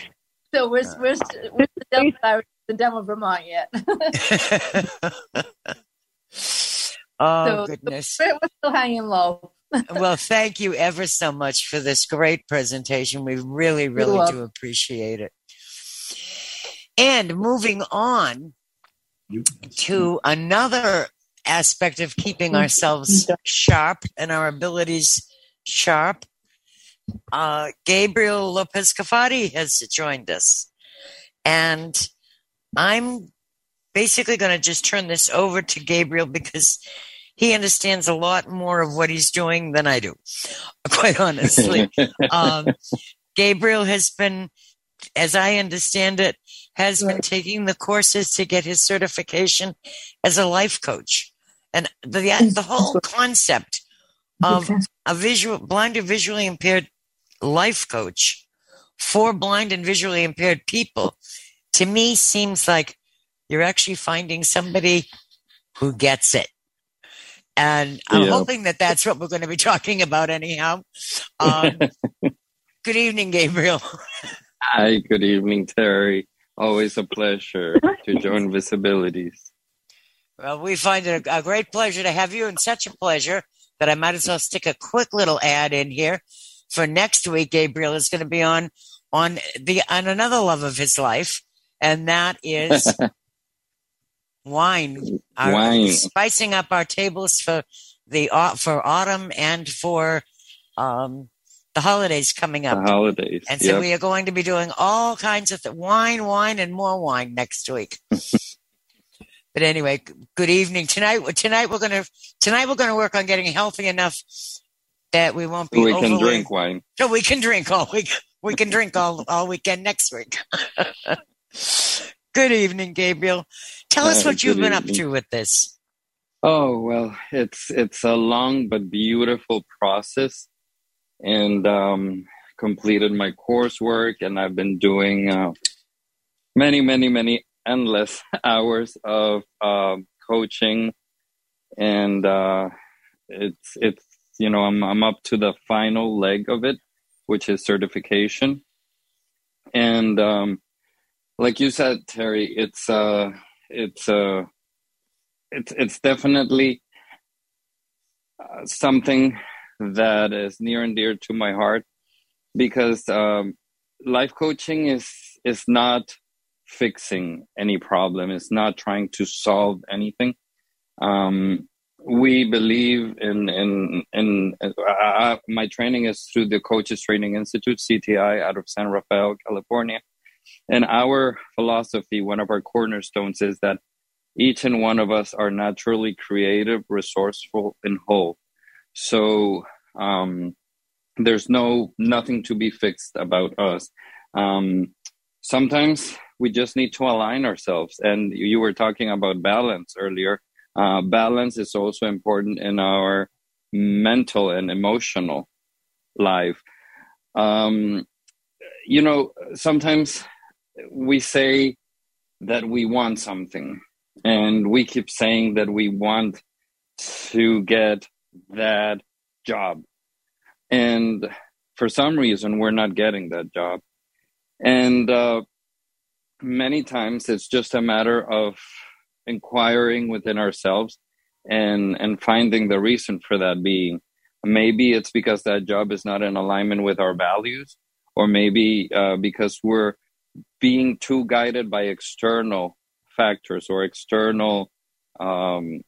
So we're we're we're the the devil Vermont yet. Oh so goodness. We're still hanging low. well, thank you ever so much for this great presentation. We really, really do appreciate it. And moving on to another aspect of keeping ourselves sharp and our abilities sharp, uh, Gabriel Lopez Cafati has joined us. And I'm basically going to just turn this over to Gabriel because he understands a lot more of what he's doing than I do, quite honestly. um, Gabriel has been, as I understand it, has been taking the courses to get his certification as a life coach. And the, the whole concept of a visual, blind or visually impaired life coach for blind and visually impaired people to me seems like you're actually finding somebody who gets it. And I'm Yeah. hoping that that's what we're going to be talking about anyhow. Um, good evening, Gabriel. Hi, good evening, Terry. Always a pleasure to join Visibilities. Well, we find it a, a great pleasure to have you and such a pleasure that I might as well stick a quick little ad in here for next week. Gabriel is going to be on, on the, on another love of his life. And that is wine, our, Wine. spicing up our tables for the au- for autumn and for um, the holidays coming The up. holidays. And so yep. we are going to be doing all kinds of th- wine, wine, and more wine next week. but anyway, good evening. Tonight, tonight we're gonna tonight we're gonna work on getting healthy enough that we won't be we can drink wine. so we can drink all week. We can drink all all weekend next week. good evening, Gabriel. Tell us Uh, what you've been up to with this. Oh well, it's it's a long but beautiful process, and um, completed my coursework, and I've been doing uh, many, many, many endless hours of um coaching, and uh, it's it's you know I'm I'm up to the final leg of it, which is certification, and um, like you said, Terry, it's uh it's uh it's it's definitely uh, something that is near and dear to my heart because um, life coaching is is not fixing any problem. It's not trying to solve anything. Um, we believe in in in uh, uh, my training is through the Coaches Training Institute (CTI) out of San Rafael, California, and our philosophy, one of our cornerstones, is that each and one of us are naturally creative, resourceful, and whole. So um, there's no nothing to be fixed about us. Um, sometimes we just need to align ourselves. And you were talking about balance earlier. Uh, balance is also important in our mental and emotional life. Um, you know, sometimes we say that we want something and we keep saying that we want to get that job. And for some reason we're not getting that job. And uh, many times it's just a matter of inquiring within ourselves and and finding the reason for that being. Maybe it's because that job is not in alignment with our values or maybe uh, because we're being too guided by external factors or external um,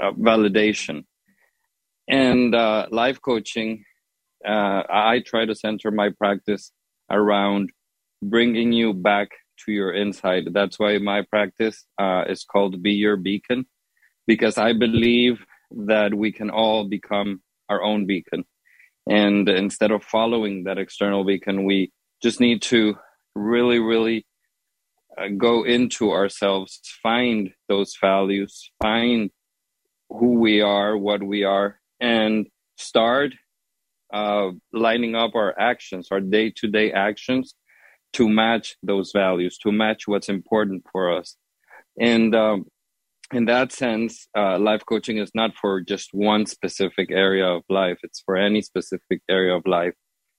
uh, validation. And uh, life coaching, uh, I try to center my practice around bringing you back to your inside. That's why my practice uh, is called Be Your Beacon, because I believe that we can all become our own beacon. And instead of following that external beacon, we just need to really, really uh, go into ourselves, find those values, find who we are, what we are, and start uh, lining up our actions, our day to day actions to match those values, to match what's important for us. And um, in that sense, uh, life coaching is not for just one specific area of life, it's for any specific area of life.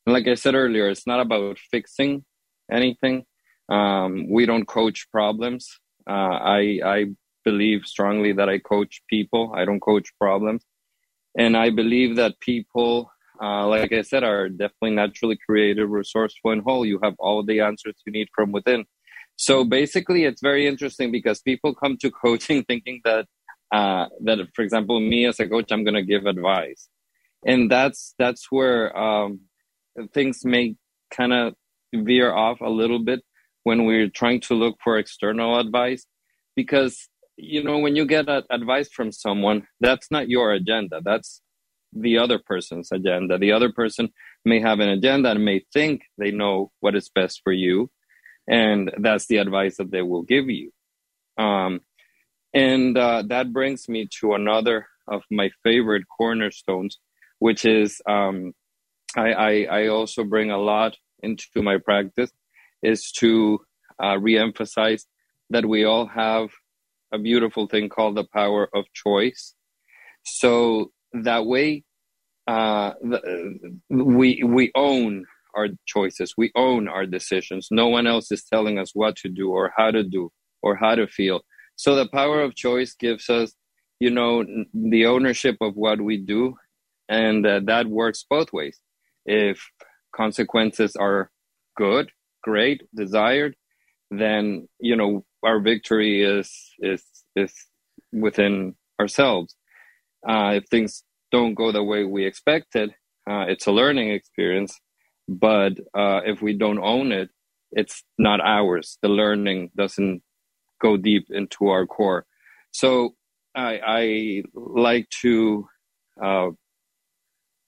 And like I said earlier, it's not about fixing anything. Um, we don't coach problems. Uh, I, I believe strongly that I coach people. I don't coach problems. And I believe that people, uh, like I said, are definitely naturally creative, resourceful, and whole. You have all the answers you need from within. So basically, it's very interesting because people come to coaching thinking that, uh, that for example, me as a coach, I'm going to give advice, and that's that's where um, things may kind of veer off a little bit when we're trying to look for external advice because you know when you get advice from someone that's not your agenda. That's the other person's agenda. The other person may have an agenda and may think they know what is best for you and that's the advice that they will give you. Um, and uh, that brings me to another of my favorite cornerstones which is um, I, I, I also bring a lot into my practice is to uh, reemphasize that we all have a beautiful thing called the power of choice. So that way, uh, the, we we own our choices, we own our decisions. No one else is telling us what to do or how to do or how to feel. So the power of choice gives us, you know, the ownership of what we do, and uh, that works both ways. If consequences are good, great, desired, then you know our victory is is is within ourselves. Uh, if things don't go the way we expected, uh, it's a learning experience. But uh, if we don't own it, it's not ours. The learning doesn't go deep into our core. So I, I like to uh,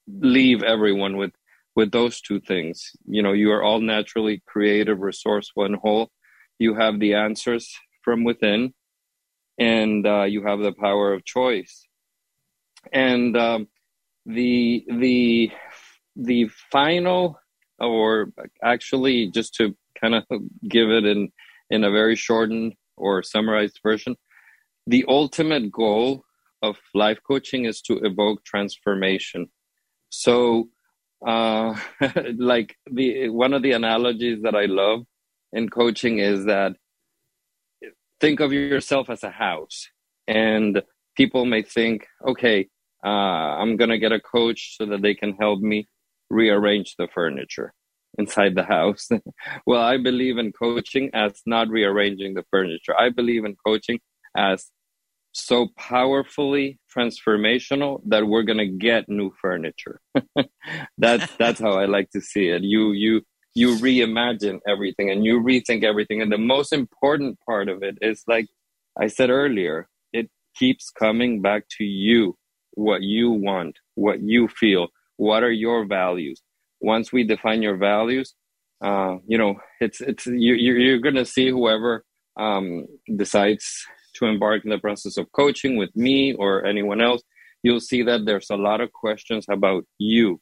leave everyone with with those two things. You know, you are all naturally creative, resourceful, and whole. You have the answers from within, and uh, you have the power of choice. And um, the the the final, or actually, just to kind of give it in in a very shortened or summarized version, the ultimate goal of life coaching is to evoke transformation. So uh, like the one of the analogies that I love in coaching is that think of yourself as a house, and people may think, okay, uh, I'm gonna get a coach so that they can help me rearrange the furniture inside the house. well, I believe in coaching as not rearranging the furniture. I believe in coaching as so powerfully transformational that we're to get new furniture. that's that's how I like to see it. You you you reimagine everything and you rethink everything and the most important part of it is like I said earlier, it keeps coming back to you, what you want, what you feel, what are your values. Once we define your values, uh, you know, it's it's you, you're to see whoever um, decides to embark in the process of coaching with me or anyone else, you'll see that there's a lot of questions about you.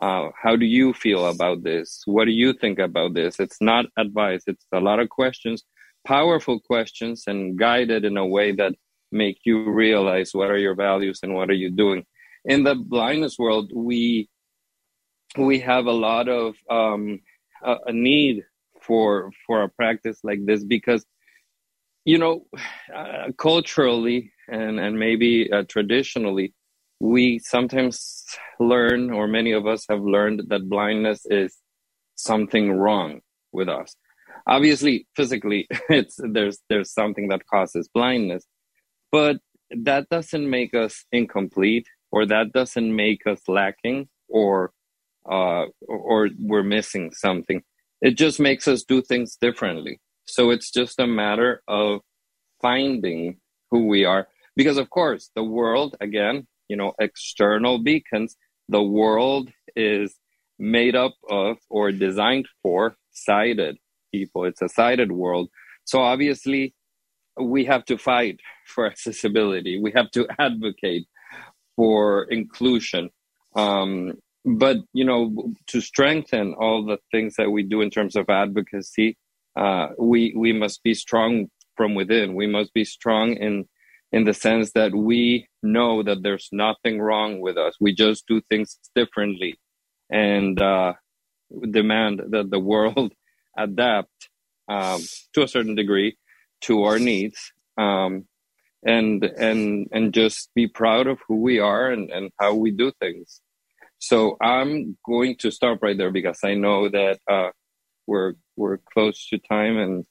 Uh, how do you feel about this? What do you think about this? It's not advice, it's a lot of questions, powerful questions, and guided in a way that make you realize what are your values and what are you doing. In the blindness world, we we have a lot of um, a, a need for for a practice like this because you know, uh, culturally and and maybe uh, traditionally, we sometimes learn, or many of us have learned that blindness is something wrong with us. Obviously, physically, it's there's there's something that causes blindness, but that doesn't make us incomplete, or that doesn't make us lacking, or uh, or we're missing something. It just makes us do things differently. So it's just a matter of finding who we are. Because, of course, the world, again, you know, external beacons, the world is made up of or designed for sighted people. It's a sighted world. So obviously, we have to fight for accessibility. We have to advocate for inclusion. Um, but you know, to strengthen all the things that we do in terms of advocacy, uh, we we must be strong from within. We must be strong in in the sense that we know that there's nothing wrong with us. We just do things differently, and uh, demand that the world adapt um, to a certain degree to our needs, um, and and and just be proud of who we are and, and how we do things. So I'm going to stop right there because I know that uh, we're we're close to time and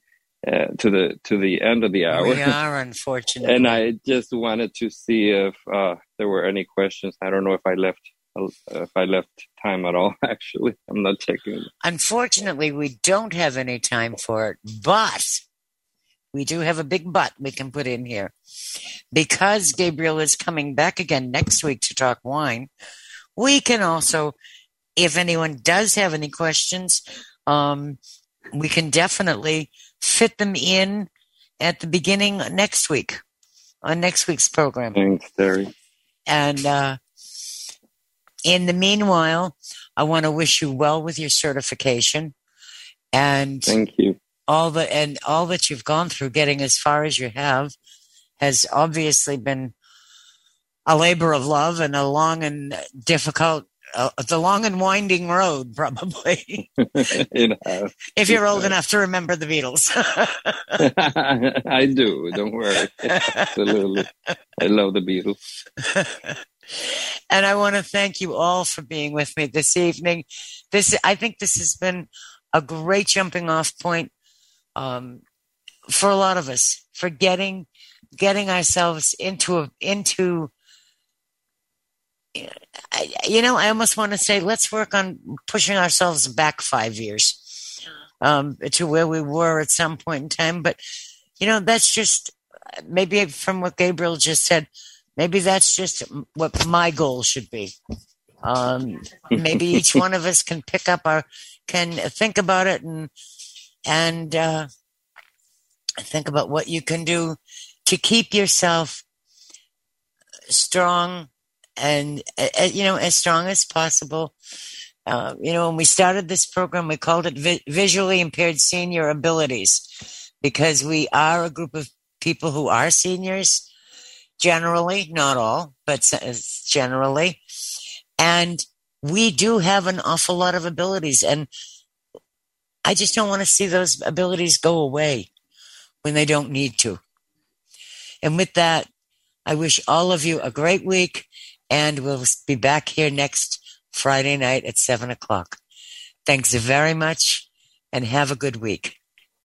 uh, to the to the end of the hour. We are unfortunately, and I just wanted to see if uh, there were any questions. I don't know if I left uh, if I left time at all. Actually, I'm not checking. Unfortunately, we don't have any time for it, but we do have a big but we can put in here because Gabriel is coming back again next week to talk wine. We can also, if anyone does have any questions, um, we can definitely fit them in at the beginning next week on next week's program. Thanks, Terry. And uh, in the meanwhile, I want to wish you well with your certification. And thank you. All the and all that you've gone through, getting as far as you have, has obviously been a labor of love and a long and difficult uh, a long and winding road, probably. if you're old enough to remember the Beatles. I do. Don't worry. Absolutely. I love the Beatles. and I want to thank you all for being with me this evening. This, I think, this has been a great jumping off point um, for a lot of us for getting getting ourselves into a, into you know, I almost want to say, let's work on pushing ourselves back five years um, to where we were at some point in time. But, you know, that's just maybe from what Gabriel just said, maybe that's just what my goal should be. Um, maybe each one of us can pick up our, can think about it and, and, uh, think about what you can do to keep yourself strong and uh, you know as strong as possible. Uh, you know, when we started this program, we called it vi- visually impaired senior abilities because we are a group of people who are seniors, generally, not all, but generally, and we do have an awful lot of abilities, and I just don't want to see those abilities go away when they don't need to. And with that, I wish all of you a great week and we'll be back here next Friday night at seven o'clock. Thanks very much and have a good week.